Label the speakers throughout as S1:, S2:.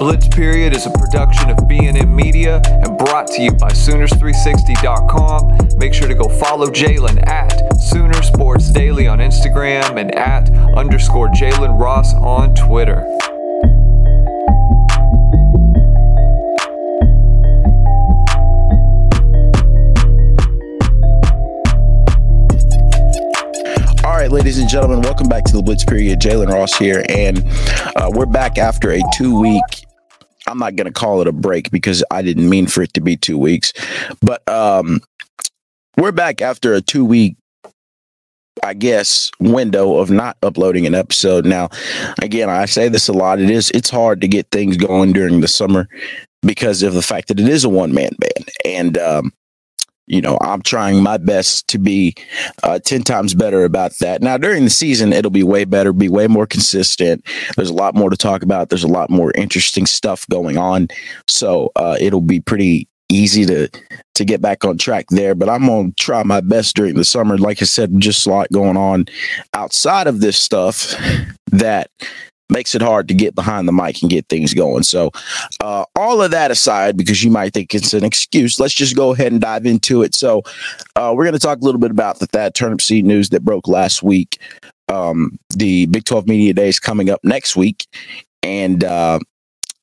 S1: Blitz Period is a production of B&M Media and brought to you by Sooners360.com. Make sure to go follow Jalen at Sooner Sports Daily on Instagram and at underscore Jalen Ross on Twitter.
S2: All right, ladies and gentlemen, welcome back to the Blitz Period. Jalen Ross here, and uh, we're back after a two week. I'm not going to call it a break because I didn't mean for it to be two weeks, but um, we're back after a two week, I guess, window of not uploading an episode. Now, again, I say this a lot. It is it's hard to get things going during the summer because of the fact that it is a one man band, and um, you know, I'm trying my best to be uh, 10 times better about that. Now, during the season, it'll be way better, be way more consistent. There's a lot more to talk about. There's a lot more interesting stuff going on. So uh, it'll be pretty easy to to get back on track there but i'm gonna try my best during the summer like i said just a lot going on outside of this stuff that makes it hard to get behind the mic and get things going. So, uh, all of that aside, because you might think it's an excuse, let's just go ahead and dive into it. So, uh, we're going to talk a little bit about the Thad Turnipseed news that broke last week. Um, the Big 12 Media Day is coming up next week. And uh,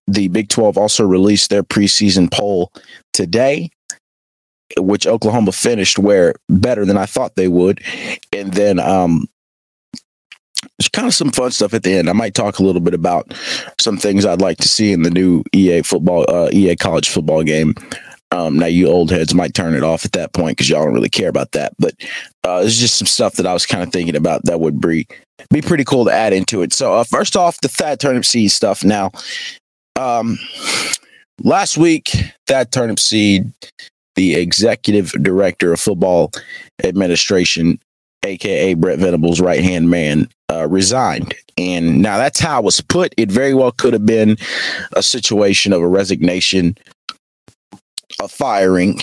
S2: the Big 12 also released their preseason poll today which Oklahoma finished where better than I thought they would. And then um, there's kind of some fun stuff at the end. I might talk a little bit about some things I'd like to see in the new EA football, uh, EA college football game. Um, now you old heads might turn it off at that point because y'all don't really care about that. But uh, there's just some stuff that I was kind of thinking about that would be be pretty cool to add into it. So uh, first off, the Thad Turnipseed stuff. Now, um, last week, Thad Turnipseed, the executive director of football administration, aka Brent Venables' right hand man, uh, resigned. And now that's how it was put. It very well could have been a situation of a resignation, a firing,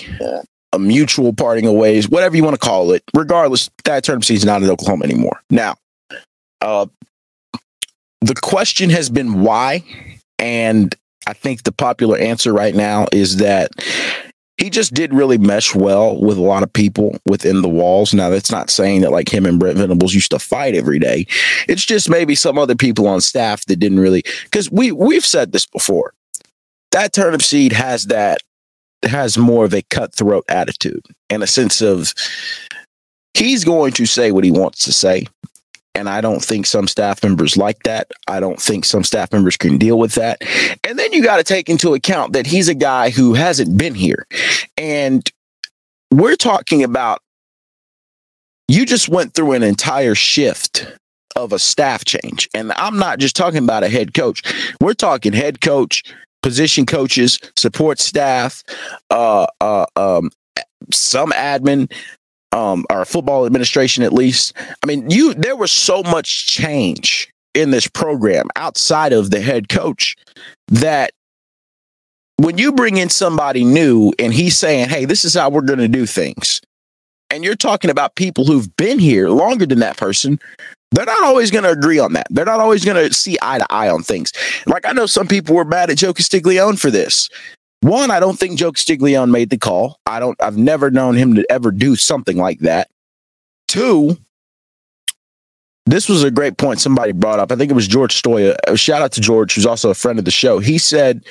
S2: a mutual parting of ways, whatever you want to call it. Regardless, Thad is not in Oklahoma anymore. Now, uh, the question has been why, and I think the popular answer right now is that he just did really mesh well with a lot of people within the walls. Now, that's not saying that like him and Brent Venables used to fight every day. It's just maybe some other people on staff that didn't really because we we've said this before. Thad Turnipseed has that has more of a cutthroat attitude and a sense of he's going to say what he wants to say. And I don't think some staff members like that. I don't think some staff members can deal with that. And then you got to take into account that he's a guy who hasn't been here. And we're talking about you just went through an entire shift of a staff change. And I'm not just talking about a head coach, we're talking head coach, position coaches, support staff, uh, uh, um, some admin, um, our football administration at least. I mean, you there was so much change in this program outside of the head coach that when you bring in somebody new and he's saying, "Hey, this is how we're going to do things," and you're talking about people who've been here longer than that person, they're not always going to agree on that. They're not always going to see eye to eye on things. Like I know some people were mad at Joe Castiglione for this. One, I don't think Joe Castiglione made the call. I don't. I've never known him to ever do something like that. Two, this was a great point somebody brought up. I think it was George Stoia. Shout out to George, who's also a friend of the show. He said,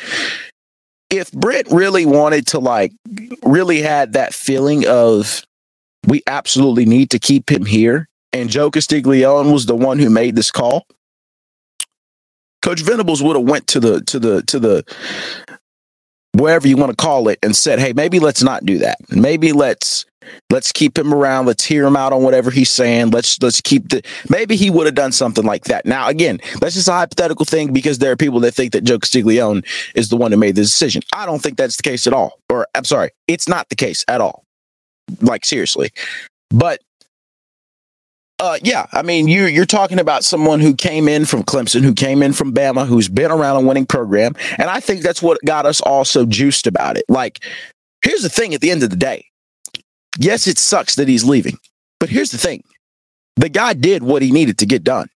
S2: if Brent really wanted to, like, really had that feeling of we absolutely need to keep him here, and Joe Castiglione was the one who made this call, Coach Venables would have went to the to the to the wherever you want to call it and said, "Hey, maybe let's not do that. Maybe let's let's keep him around. Let's hear him out on whatever he's saying. Let's let's keep the maybe he would have done something like that. Now, again, that's just a hypothetical thing because there are people that think that Joe Castiglione is the one who made the decision. I don't think that's the case at all. Or I'm sorry, it's not the case at all. Like seriously. But uh, yeah, I mean, you you're talking about someone who came in from Clemson, who came in from Bama, who's been around a winning program, and I think that's what got us all so juiced about it. Like, here's the thing: at the end of the day, yes, it sucks that he's leaving, but here's the thing: the guy did what he needed to get done.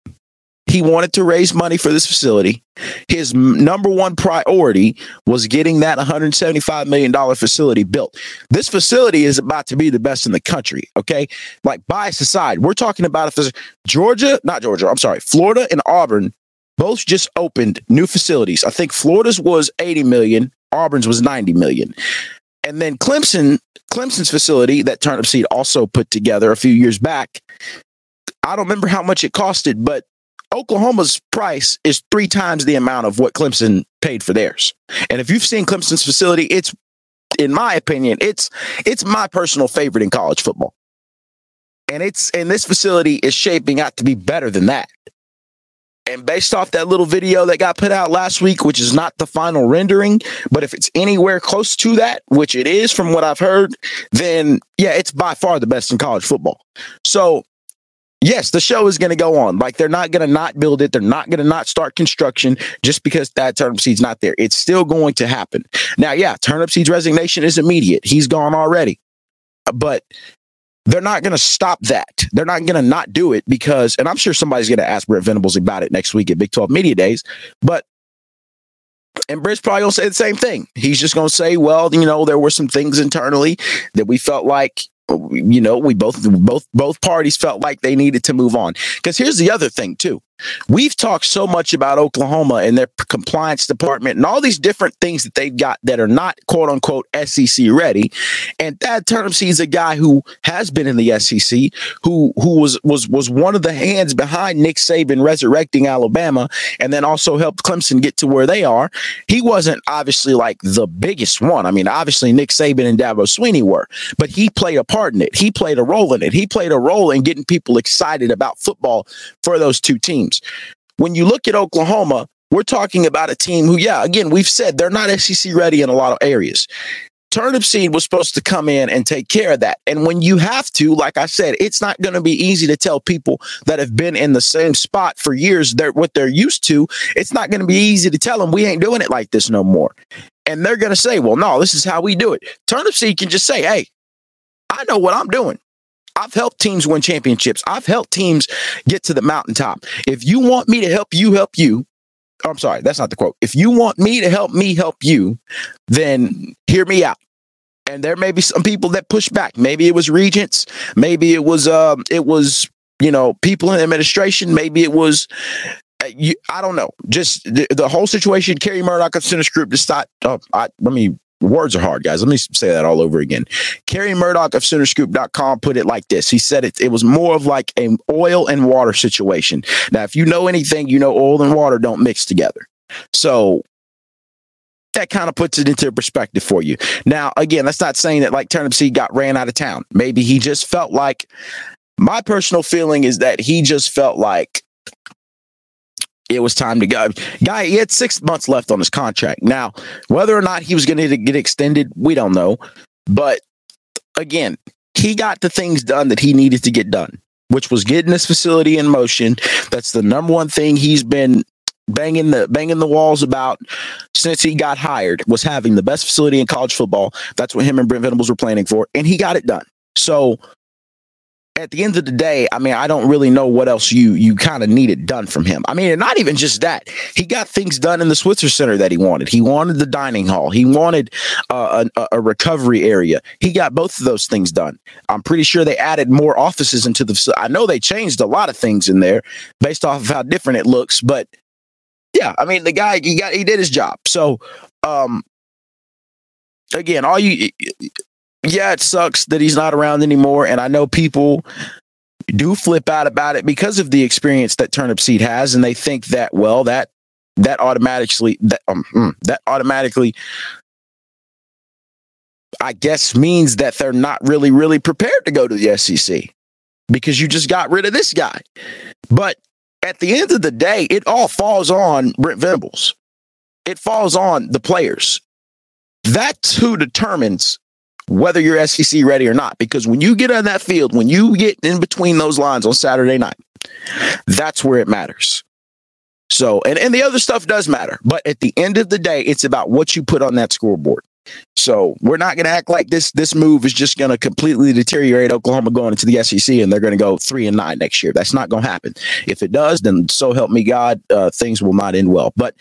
S2: He wanted to raise money for this facility. His number one priority was getting that $175 million facility built. This facility is about to be the best in the country. Okay. Like bias aside, we're talking about if Georgia, not Georgia, I'm sorry, Florida and Auburn both just opened new facilities. I think Florida's was 80 million, Auburn's was 90 million. And then Clemson, Clemson's facility that Turnipseed also put together a few years back. I don't remember how much it costed, but Oklahoma's price is three times the amount of what Clemson paid for theirs. And if you've seen Clemson's facility, it's in my opinion, it's it's my personal favorite in college football. And it's and this facility is shaping out to be better than that. And based off that little video that got put out last week, which is not the final rendering, but if it's anywhere close to that, which it is from what I've heard, then yeah, it's by far the best in college football. So yes, the show is going to go on. Like they're not going to not build it. They're not going to not start construction just because Thad Turnipseed's not there. It's still going to happen. Now, yeah, Turnipseed's resignation is immediate. He's gone already. But they're not going to stop that. They're not going to not do it because, and I'm sure somebody's going to ask Brent Venables about it next week at Big 12 Media Days. But and Brent's probably gonna say the same thing. He's just gonna say, well, you know, there were some things internally that we felt like you know, we both both both parties felt like they needed to move on. Because here's the other thing too. We've talked so much about Oklahoma and their compliance department and all these different things that they've got that are not quote unquote SEC ready. And Thad Turnipseed is a guy who has been in the SEC, who who was was was one of the hands behind Nick Saban resurrecting Alabama, and then also helped Clemson get to where they are. He wasn't obviously like the biggest one. I mean, obviously Nick Saban and Dabo Swinney were, but he played a part in it. He played a role in it. He played a role in getting people excited about football for those two teams teams. When you look at Oklahoma, we're talking about a team who, yeah, again, we've said they're not SEC ready in a lot of areas. Turnipseed was supposed to come in and take care of that. And when you have to, like I said, it's not going to be easy to tell people that have been in the same spot for years they're what they're used to. It's not going to be easy to tell them we ain't doing it like this no more. And they're going to say, well, no, this is how we do it. Turnipseed can just say, hey, I know what I'm doing. I've helped teams win championships. I've helped teams get to the mountaintop. If you want me to help you help you, oh, I'm sorry, that's not the quote. If you want me to help me help you, then hear me out. And there may be some people that push back. Maybe it was regents. Maybe it was um, it was you know people in administration. Maybe it was uh, you, I don't know. Just the, the whole situation. Carey Murdock of Center Group decided. Oh, I, let me words are hard, guys. Let me say that all over again. Carey Murdock of SoonerScoop.com put it like this. He said it, it was more of like an oil and water situation. Now, if you know anything, you know oil and water don't mix together. So that kind of puts it into perspective for you. Now, again, that's not saying that like Turnipseed got ran out of town. Maybe he just felt like my personal feeling is that he just felt like it was time to go. Guy, he had six months left on his contract. Now, whether or not he was going to get extended, we don't know. But again, he got the things done that he needed to get done, which was getting this facility in motion. That's the number one thing he's been banging the banging the walls about since he got hired was having the best facility in college football. That's what him and Brent Venables were planning for, and he got it done. So at the end of the day, I mean, I don't really know what else you you kind of needed done from him. I mean, and not even just that. He got things done in the Switzer Center that he wanted. He wanted the dining hall. He wanted uh, a, a, recovery area. He got both of those things done. I'm pretty sure they added more offices into the. I know they changed a lot of things in there based off of how different it looks, but yeah, I mean, the guy he got he did his job. So, um, again, all you yeah, it sucks that he's not around anymore. And I know people do flip out about it because of the experience that Turnipseed has, and they think that well that that automatically that um, hmm, that automatically I guess means that they're not really really prepared to go to the SEC because you just got rid of this guy. But at the end of the day, it all falls on Brent Venables. It falls on the players. That's who determines whether you're SEC ready or not. Because when you get on that field, when you get in between those lines on Saturday night, that's where it matters. So, and, and the other stuff does matter. But at the end of the day, it's about what you put on that scoreboard. So we're not going to act like this this move is just going to completely deteriorate Oklahoma going into the SEC and they're going to go three and nine next year. That's not going to happen. If it does, then so help me God, uh, things will not end well. But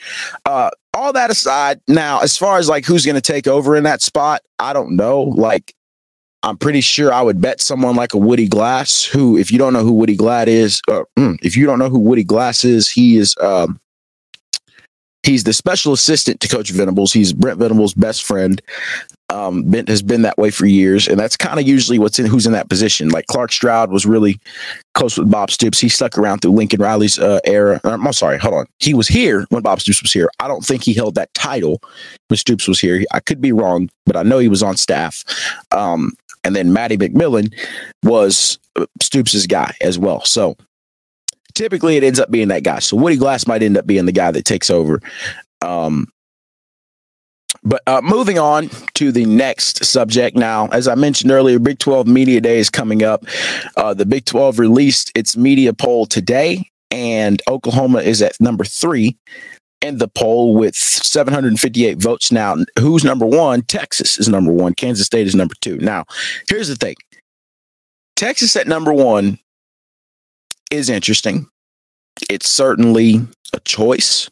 S2: uh, all that aside, now as far as like who's going to take over in that spot, I don't know. Like I'm pretty sure I would bet someone like a Woody Glass, who, if you don't know who Woody Glass is, uh, mm, if you don't know who Woody Glass is, he is um, he's the special assistant to Coach Venables. He's Brent Venables' best friend. Um, been, has been that way for years, and that's kind of usually what's in who's in that position. Like Clark Stroud was really close with Bob Stoops. He stuck around through Lincoln Riley's uh, era. I'm sorry, hold on. He was here when Bob Stoops was here. I don't think he held that title when Stoops was here. I could be wrong, but I know he was on staff. Um, and then Matty McMillan was uh, Stoops' guy as well. So typically it ends up being that guy. So Woody Glass might end up being the guy that takes over. Um, but uh, moving on to the next subject now, as I mentioned earlier, Big 12 Media Day is coming up. Uh, the Big 12 released its media poll today, and Oklahoma is at number three in the poll with 758 votes. Now, who's number one? Texas is number one. Kansas State is number two. Now, here's the thing Texas at number one is interesting. It's certainly a choice.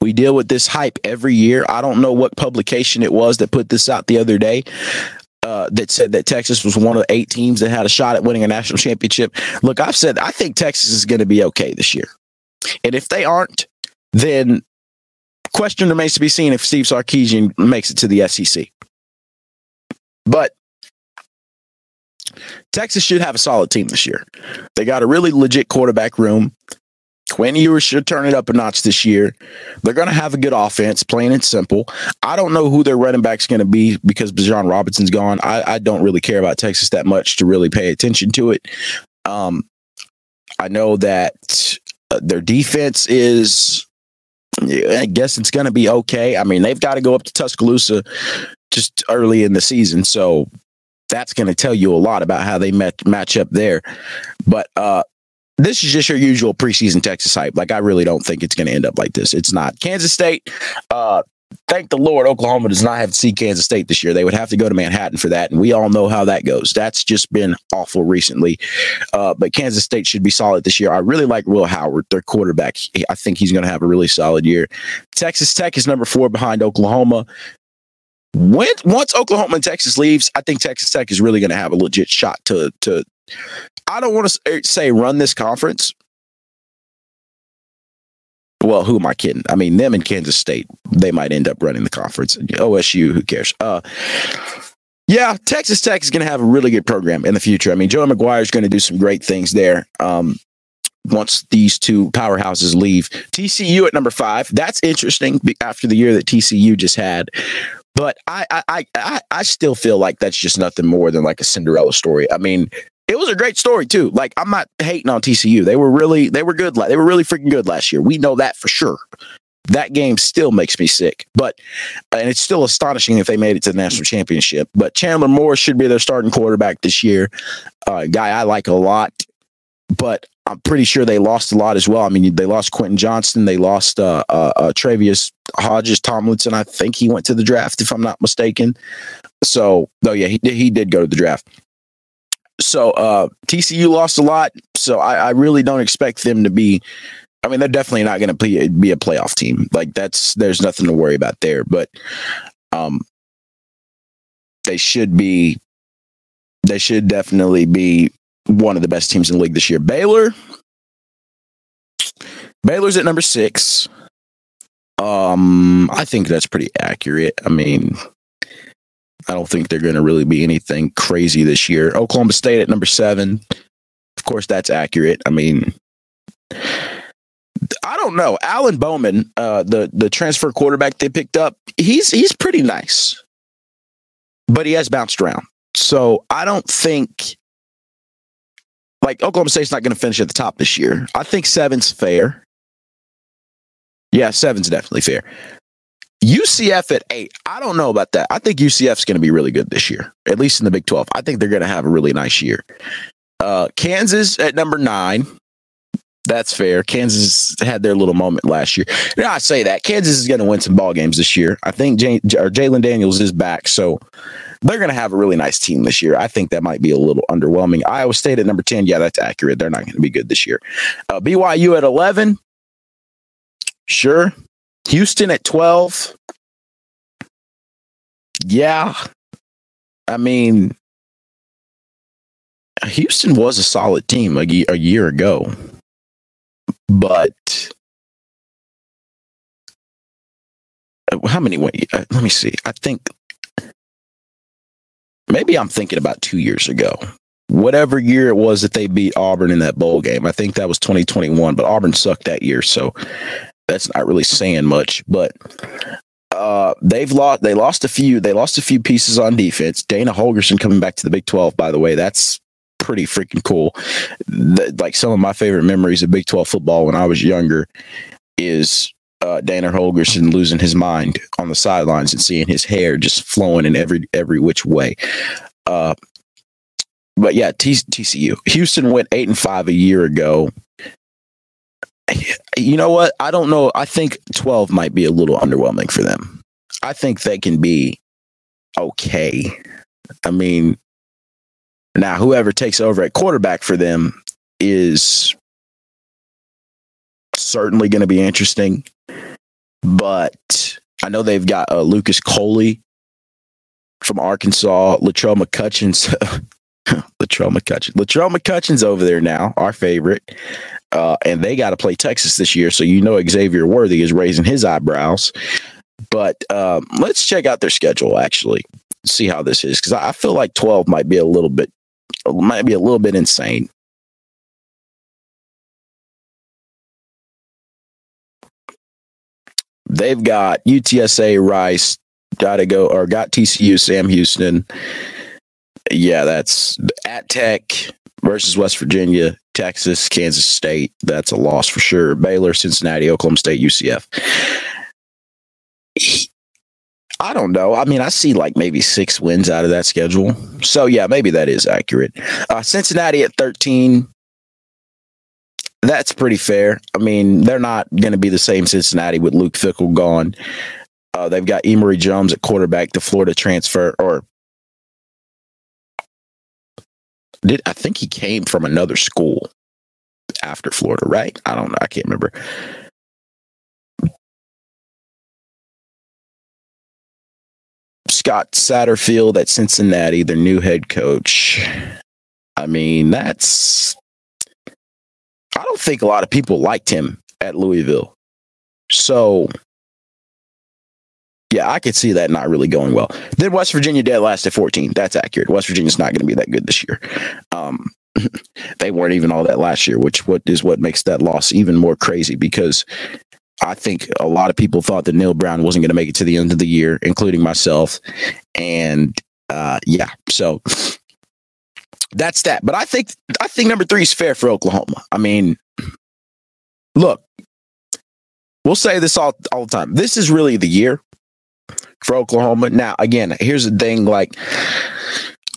S2: We deal with this hype every year. I don't know what publication it was that put this out the other day. Uh, that said that Texas was one of the eight teams that had a shot at winning a national championship. Look, I've said I think Texas is going to be okay this year. And if they aren't, then question remains to be seen if Steve Sarkisian makes it to the SEC. But Texas should have a solid team this year. They got a really legit quarterback room. Quinn Ewers should turn it up a notch this year. They're going to have a good offense, plain and simple. I don't know who their running back's going to be because Bijan Robinson's gone. I, I, don't really care about Texas that much to really pay attention to it. Um, I know that uh, their defense is I guess it's going to be okay. I mean, they've got to go up to Tuscaloosa just early in the season, so that's going to tell you a lot about how they met, match up there. But uh, this is just your usual preseason Texas hype. Like, I really don't think it's going to end up like this. It's not. Kansas State, uh, thank the Lord, Oklahoma does not have to see Kansas State this year. They would have to go to Manhattan for that, and we all know how that goes. That's just been awful recently. Uh, but Kansas State should be solid this year. I really like Will Howard, their quarterback. I think he's going to have a really solid year. Texas Tech is number four behind Oklahoma. When once Oklahoma and Texas leaves, I think Texas Tech is really going to have a legit shot to to. I don't want to say run this conference, well, who am I kidding? I mean, them and Kansas State, they might end up running the conference. OSU, who cares? Uh, yeah, Texas Tech is going to have a really good program in the future. I mean, Joe McGuire is going to do some great things there. Um, once these two powerhouses leave, TCU at number five. That's interesting after the year that TCU just had. But I, I, I, I still feel like that's just nothing more than like a Cinderella story. I mean, it was a great story too. Like I'm not hating on TCU. They were really they were good. They were really freaking good last year. We know that for sure. That game still makes me sick, but and it's still astonishing if they made it to the national championship. But Chandler Moore should be their starting quarterback this year. Uh, guy I like a lot, but I'm pretty sure they lost a lot as well. I mean, they lost Quentin Johnston, they lost uh, uh, uh, Tre'Vius Hodges Tomlinson. I think he went to the draft, if I'm not mistaken. So, oh yeah, he he did go to the draft. So uh, TCU lost a lot. So I, I, really don't expect them to be. I mean, they're definitely not going to be a playoff team. Like that's there's nothing to worry about there. But um, they should be. They should definitely be one of the best teams in the league this year. Baylor. Baylor's at number six. Um, I think that's pretty accurate. I mean, I don't think they're going to really be anything crazy this year. Oklahoma State at number seven. Of course, that's accurate. I mean, I don't know. Alan Bowman, uh, the the transfer quarterback they picked up, he's he's pretty nice, but he has bounced around. So I don't think like Oklahoma State's not going to finish at the top this year. I think seven's fair. Yeah, seven's definitely fair. UCF at eight. I don't know about that. I think UCF's going to be really good this year, at least in the Big 12. I think they're going to have a really nice year. Uh, Kansas at number nine. That's fair. Kansas had their little moment last year. Now I say that Kansas is going to win some ball games this year. I think Jalon Daniels is back, so they're going to have a really nice team this year. I think that might be a little underwhelming. Iowa State at number ten, yeah, that's accurate. They're not going to be good this year. Uh, BYU at eleven, sure. Houston at twelve, yeah. I mean, Houston was a solid team a, a year ago, but uh, how many? Wait, uh, let me see. I think maybe I'm thinking about two years ago. Whatever year it was that they beat Auburn in that bowl game, I think that was 2021. But Auburn sucked that year, so that's not really saying much. But uh, they've lost. They lost a few. They lost a few pieces on defense. Dana Holgorsen coming back to the Big Twelve. By the way, that's pretty freaking cool. The, like some of my favorite memories of Big 12 football when I was younger is uh, Dana Holgorsen losing his mind on the sidelines and seeing his hair just flowing in every every which way. Uh, but yeah, T- TCU. Houston went eight and five a year ago. You know what? I don't know. I think 12 might be a little underwhelming for them. I think they can be okay. I mean, now, whoever takes over at quarterback for them is certainly going to be interesting. But I know they've got uh, Lucas Coley from Arkansas, Latrell McCutcheon's. Latrell McCutcheon. Latrell McCutcheon's over there now, our favorite. Uh, and they got to play Texas this year. So you know Xavier Worthy is raising his eyebrows. But um, let's check out their schedule, actually, see how this is. Because I feel like 12 might be a little bit might be a little bit insane. They've got UTSA, Rice, got to go, or got TCU, Sam Houston. Yeah, that's at Tech versus West Virginia, Texas, Kansas State. That's a loss for sure. Baylor, Cincinnati, Oklahoma State, UCF. I don't know. I mean, I see like maybe six wins out of that schedule. So yeah, maybe that is accurate. Uh, Cincinnati at 13. That's pretty fair. I mean, they're not going to be the same Cincinnati with Luke Fickell gone. Uh, they've got Emory Jones at quarterback, the Florida transfer, or did I think he came from another school after Florida, right? I don't know. I can't remember. Scott Satterfield at Cincinnati, their new head coach. I mean, that's. I don't think a lot of people liked him at Louisville. So, yeah, I could see that not really going well. Then West Virginia dead last at 14. That's accurate. West Virginia's not going to be that good this year. Um, they weren't even all that last year, which what is what makes that loss even more crazy because I think a lot of people thought that Neal Brown wasn't going to make it to the end of the year, including myself. And uh, yeah, so that's that. But I think I think number three is fair for Oklahoma. I mean, look, we'll say this all all the time. This is really the year for Oklahoma. Now, again, here's the thing: like,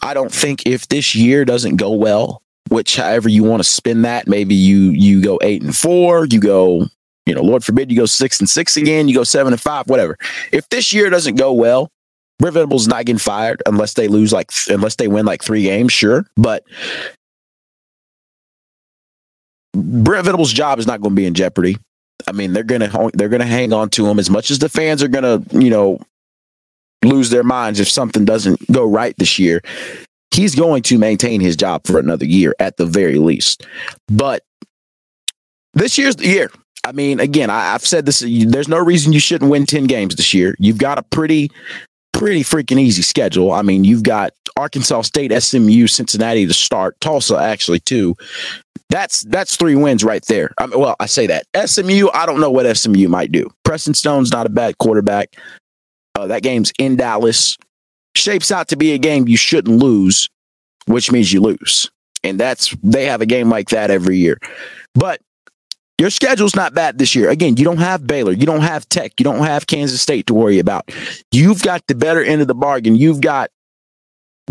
S2: I don't think if this year doesn't go well, which however you want to spin that, maybe you you go eight and four, you go you know, Lord forbid you go six and six again, you go seven and five, whatever. If this year doesn't go well, Brent Venables not getting fired unless they lose like unless they win like three games, sure. But Brent Venables' job is not going to be in jeopardy. I mean, they're gonna they're gonna hang on to him as much as the fans are gonna, you know, lose their minds if something doesn't go right this year. He's going to maintain his job for another year at the very least. But this year's the year. I mean, again, I, have said this. There's no reason you shouldn't win 10 games this year. You've got a pretty, pretty freaking easy schedule. I mean, you've got Arkansas State, SMU, Cincinnati to start, Tulsa actually too. That's that's three wins right there. I mean, well, I say that SMU. I don't know what SMU might do. Preston Stone's not a bad quarterback. Uh, that game's in Dallas. Shapes out to be a game you shouldn't lose, which means you lose. And that's they have a game like that every year. But your schedule's not bad this year. Again, you don't have Baylor, you don't have Tech, you don't have Kansas State to worry about. You've got the better end of the bargain. You've got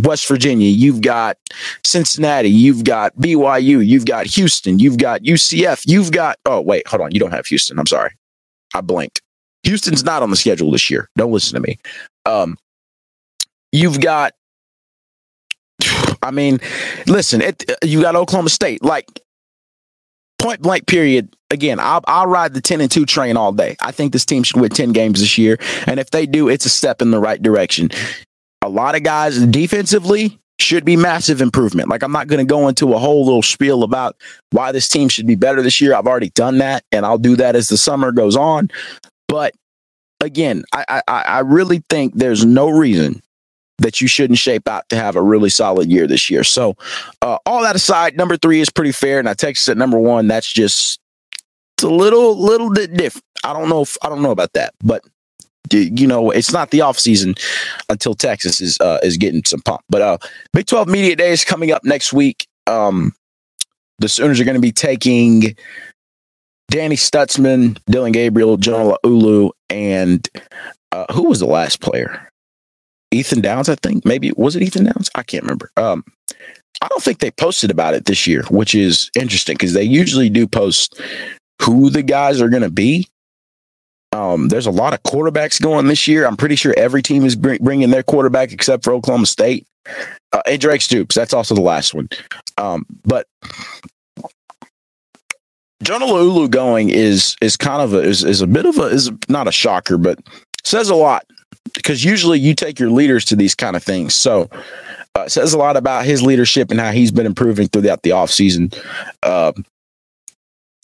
S2: West Virginia, you've got Cincinnati, you've got BYU, you've got Houston, you've got UCF, you've got oh wait, hold on, you don't have Houston. I'm sorry. I blinked. Houston's not on the schedule this year. Don't listen to me. Um, you've got I mean, listen, it, you got Oklahoma State. Like point blank period again I'll, I'll ride the 10 and 2 train all day. I think this team should win 10 games this year. And if they do it's a step in the right direction. A lot of guys defensively should be massive improvement. Like i'm not going to go into a whole little spiel about why this team should be better this year. I've already done that and i'll do that as the summer goes on. But again i i, I really think there's no reason that you shouldn't shape out to have a really solid year this year. So, uh, all that aside, number three is pretty fair, and I Texas at number one. That's just it's a little little bit different. I don't know if I don't know about that, but you know it's not the off season until Texas is uh, is getting some pump. But uh, Big Twelve Media Day is coming up next week. Um, the Sooners are going to be taking Danny Stutsman, Dillon Gabriel, Jonah Ulu, and uh, who was the last player? Ethan Downs, I think. Maybe was it Ethan Downs? I can't remember. Um, I don't think they posted about it this year, which is interesting because they usually do post who the guys are going to be. Um, there's a lot of quarterbacks going this year. I'm pretty sure every team is bring, bringing their quarterback except for Oklahoma State. Uh, and Drake Stoops, that's also the last one. Um, but Jonah Ulu going is is kind of a is, is a bit of a is not a shocker, but says a lot because usually you take your leaders to these kind of things. So uh, says a lot about his leadership and how he's been improving throughout the offseason. Uh,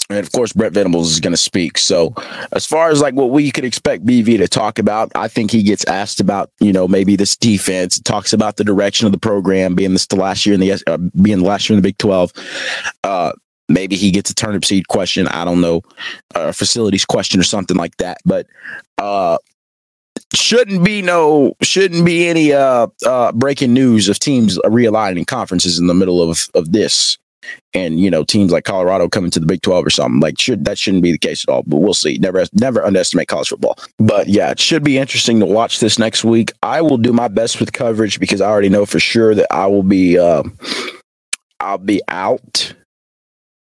S2: and of course, Brent Venables is going to speak. So, as far as like what we could expect BV to talk about, I think he gets asked about, you know, maybe this defense, talks about the direction of the program being this the last year in the uh, being last year in the Big Twelve. Uh, maybe he gets a Turnipseed question. I don't know, uh, facilities question or something like that. But uh, shouldn't be no shouldn't be any uh uh breaking news of teams realigning conferences in the middle of of this. And you know teams like Colorado coming to the Big 12 or something like should that shouldn't be the case at all but we'll see. Never never underestimate college football. But yeah it should be interesting to watch this next week. I will do my best with coverage because I already know for sure that I will be uh I'll be out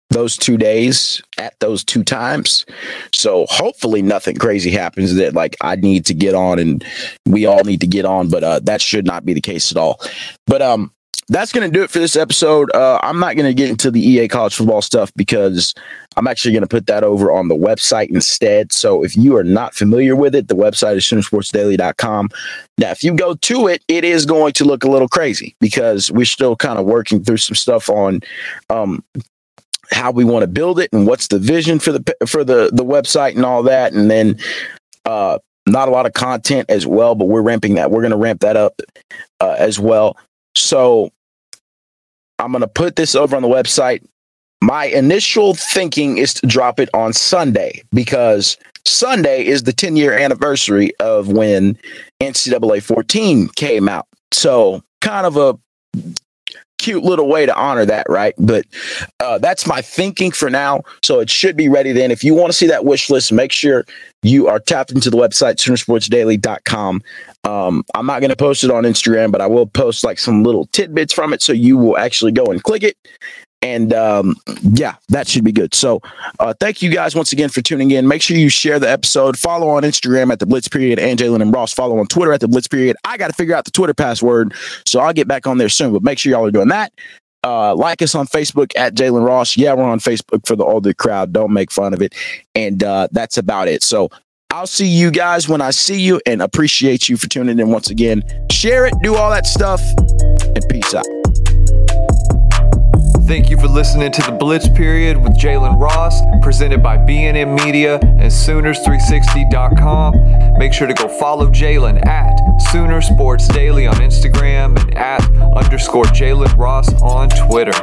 S2: those two days at those two times. So hopefully nothing crazy happens that like I need to get on and we all need to get on, but uh, that should not be the case at all. But um that's going to do it for this episode. Uh, I'm not going to get into the EA college football stuff because I'm actually going to put that over on the website instead. So if you are not familiar with it, the website is Soonersportsdaily.com. Now, if you go to it, it is going to look a little crazy because we're still kind of working through some stuff on um, how we want to build it and what's the vision for the for the the website and all that. And then uh not a lot of content as well but we're ramping that. We're going to ramp that up uh, as well. So i'm going to put this over on the website. My initial thinking is to drop it on sunday because sunday is the 10 year anniversary of when ncaa 14 came out. So kind of a cute little way to honor that, right? But uh, that's my thinking for now. So it should be ready then. If you want to see that wish list, make sure you are tapped into the website, Soonersportsdaily.com. Um, I'm not going to post it on Instagram, but I will post like some little tidbits from it. So you will actually go and click it and um, yeah, that should be good. So, uh, thank you guys once again for tuning in. Make sure you share the episode. Follow on Instagram at the Blitz Period and Jalen and Ross. Follow on Twitter at the Blitz Period. I got to figure out the Twitter password, so I'll get back on there soon. But make sure y'all are doing that. Uh, like us on Facebook at Jalen Ross. Yeah, we're on Facebook for the older crowd. Don't make fun of it. And uh, that's about it. So I'll see you guys when I see you and appreciate you for tuning in once again. Share it, do all that stuff, and peace out.
S1: Thank you for listening to the Blitz Period with Jalen Ross, presented by B&M Media and Sooners360.com. Make sure to go follow Jalen at Sooner Sports Daily on Instagram and at underscore Jalen Ross on Twitter.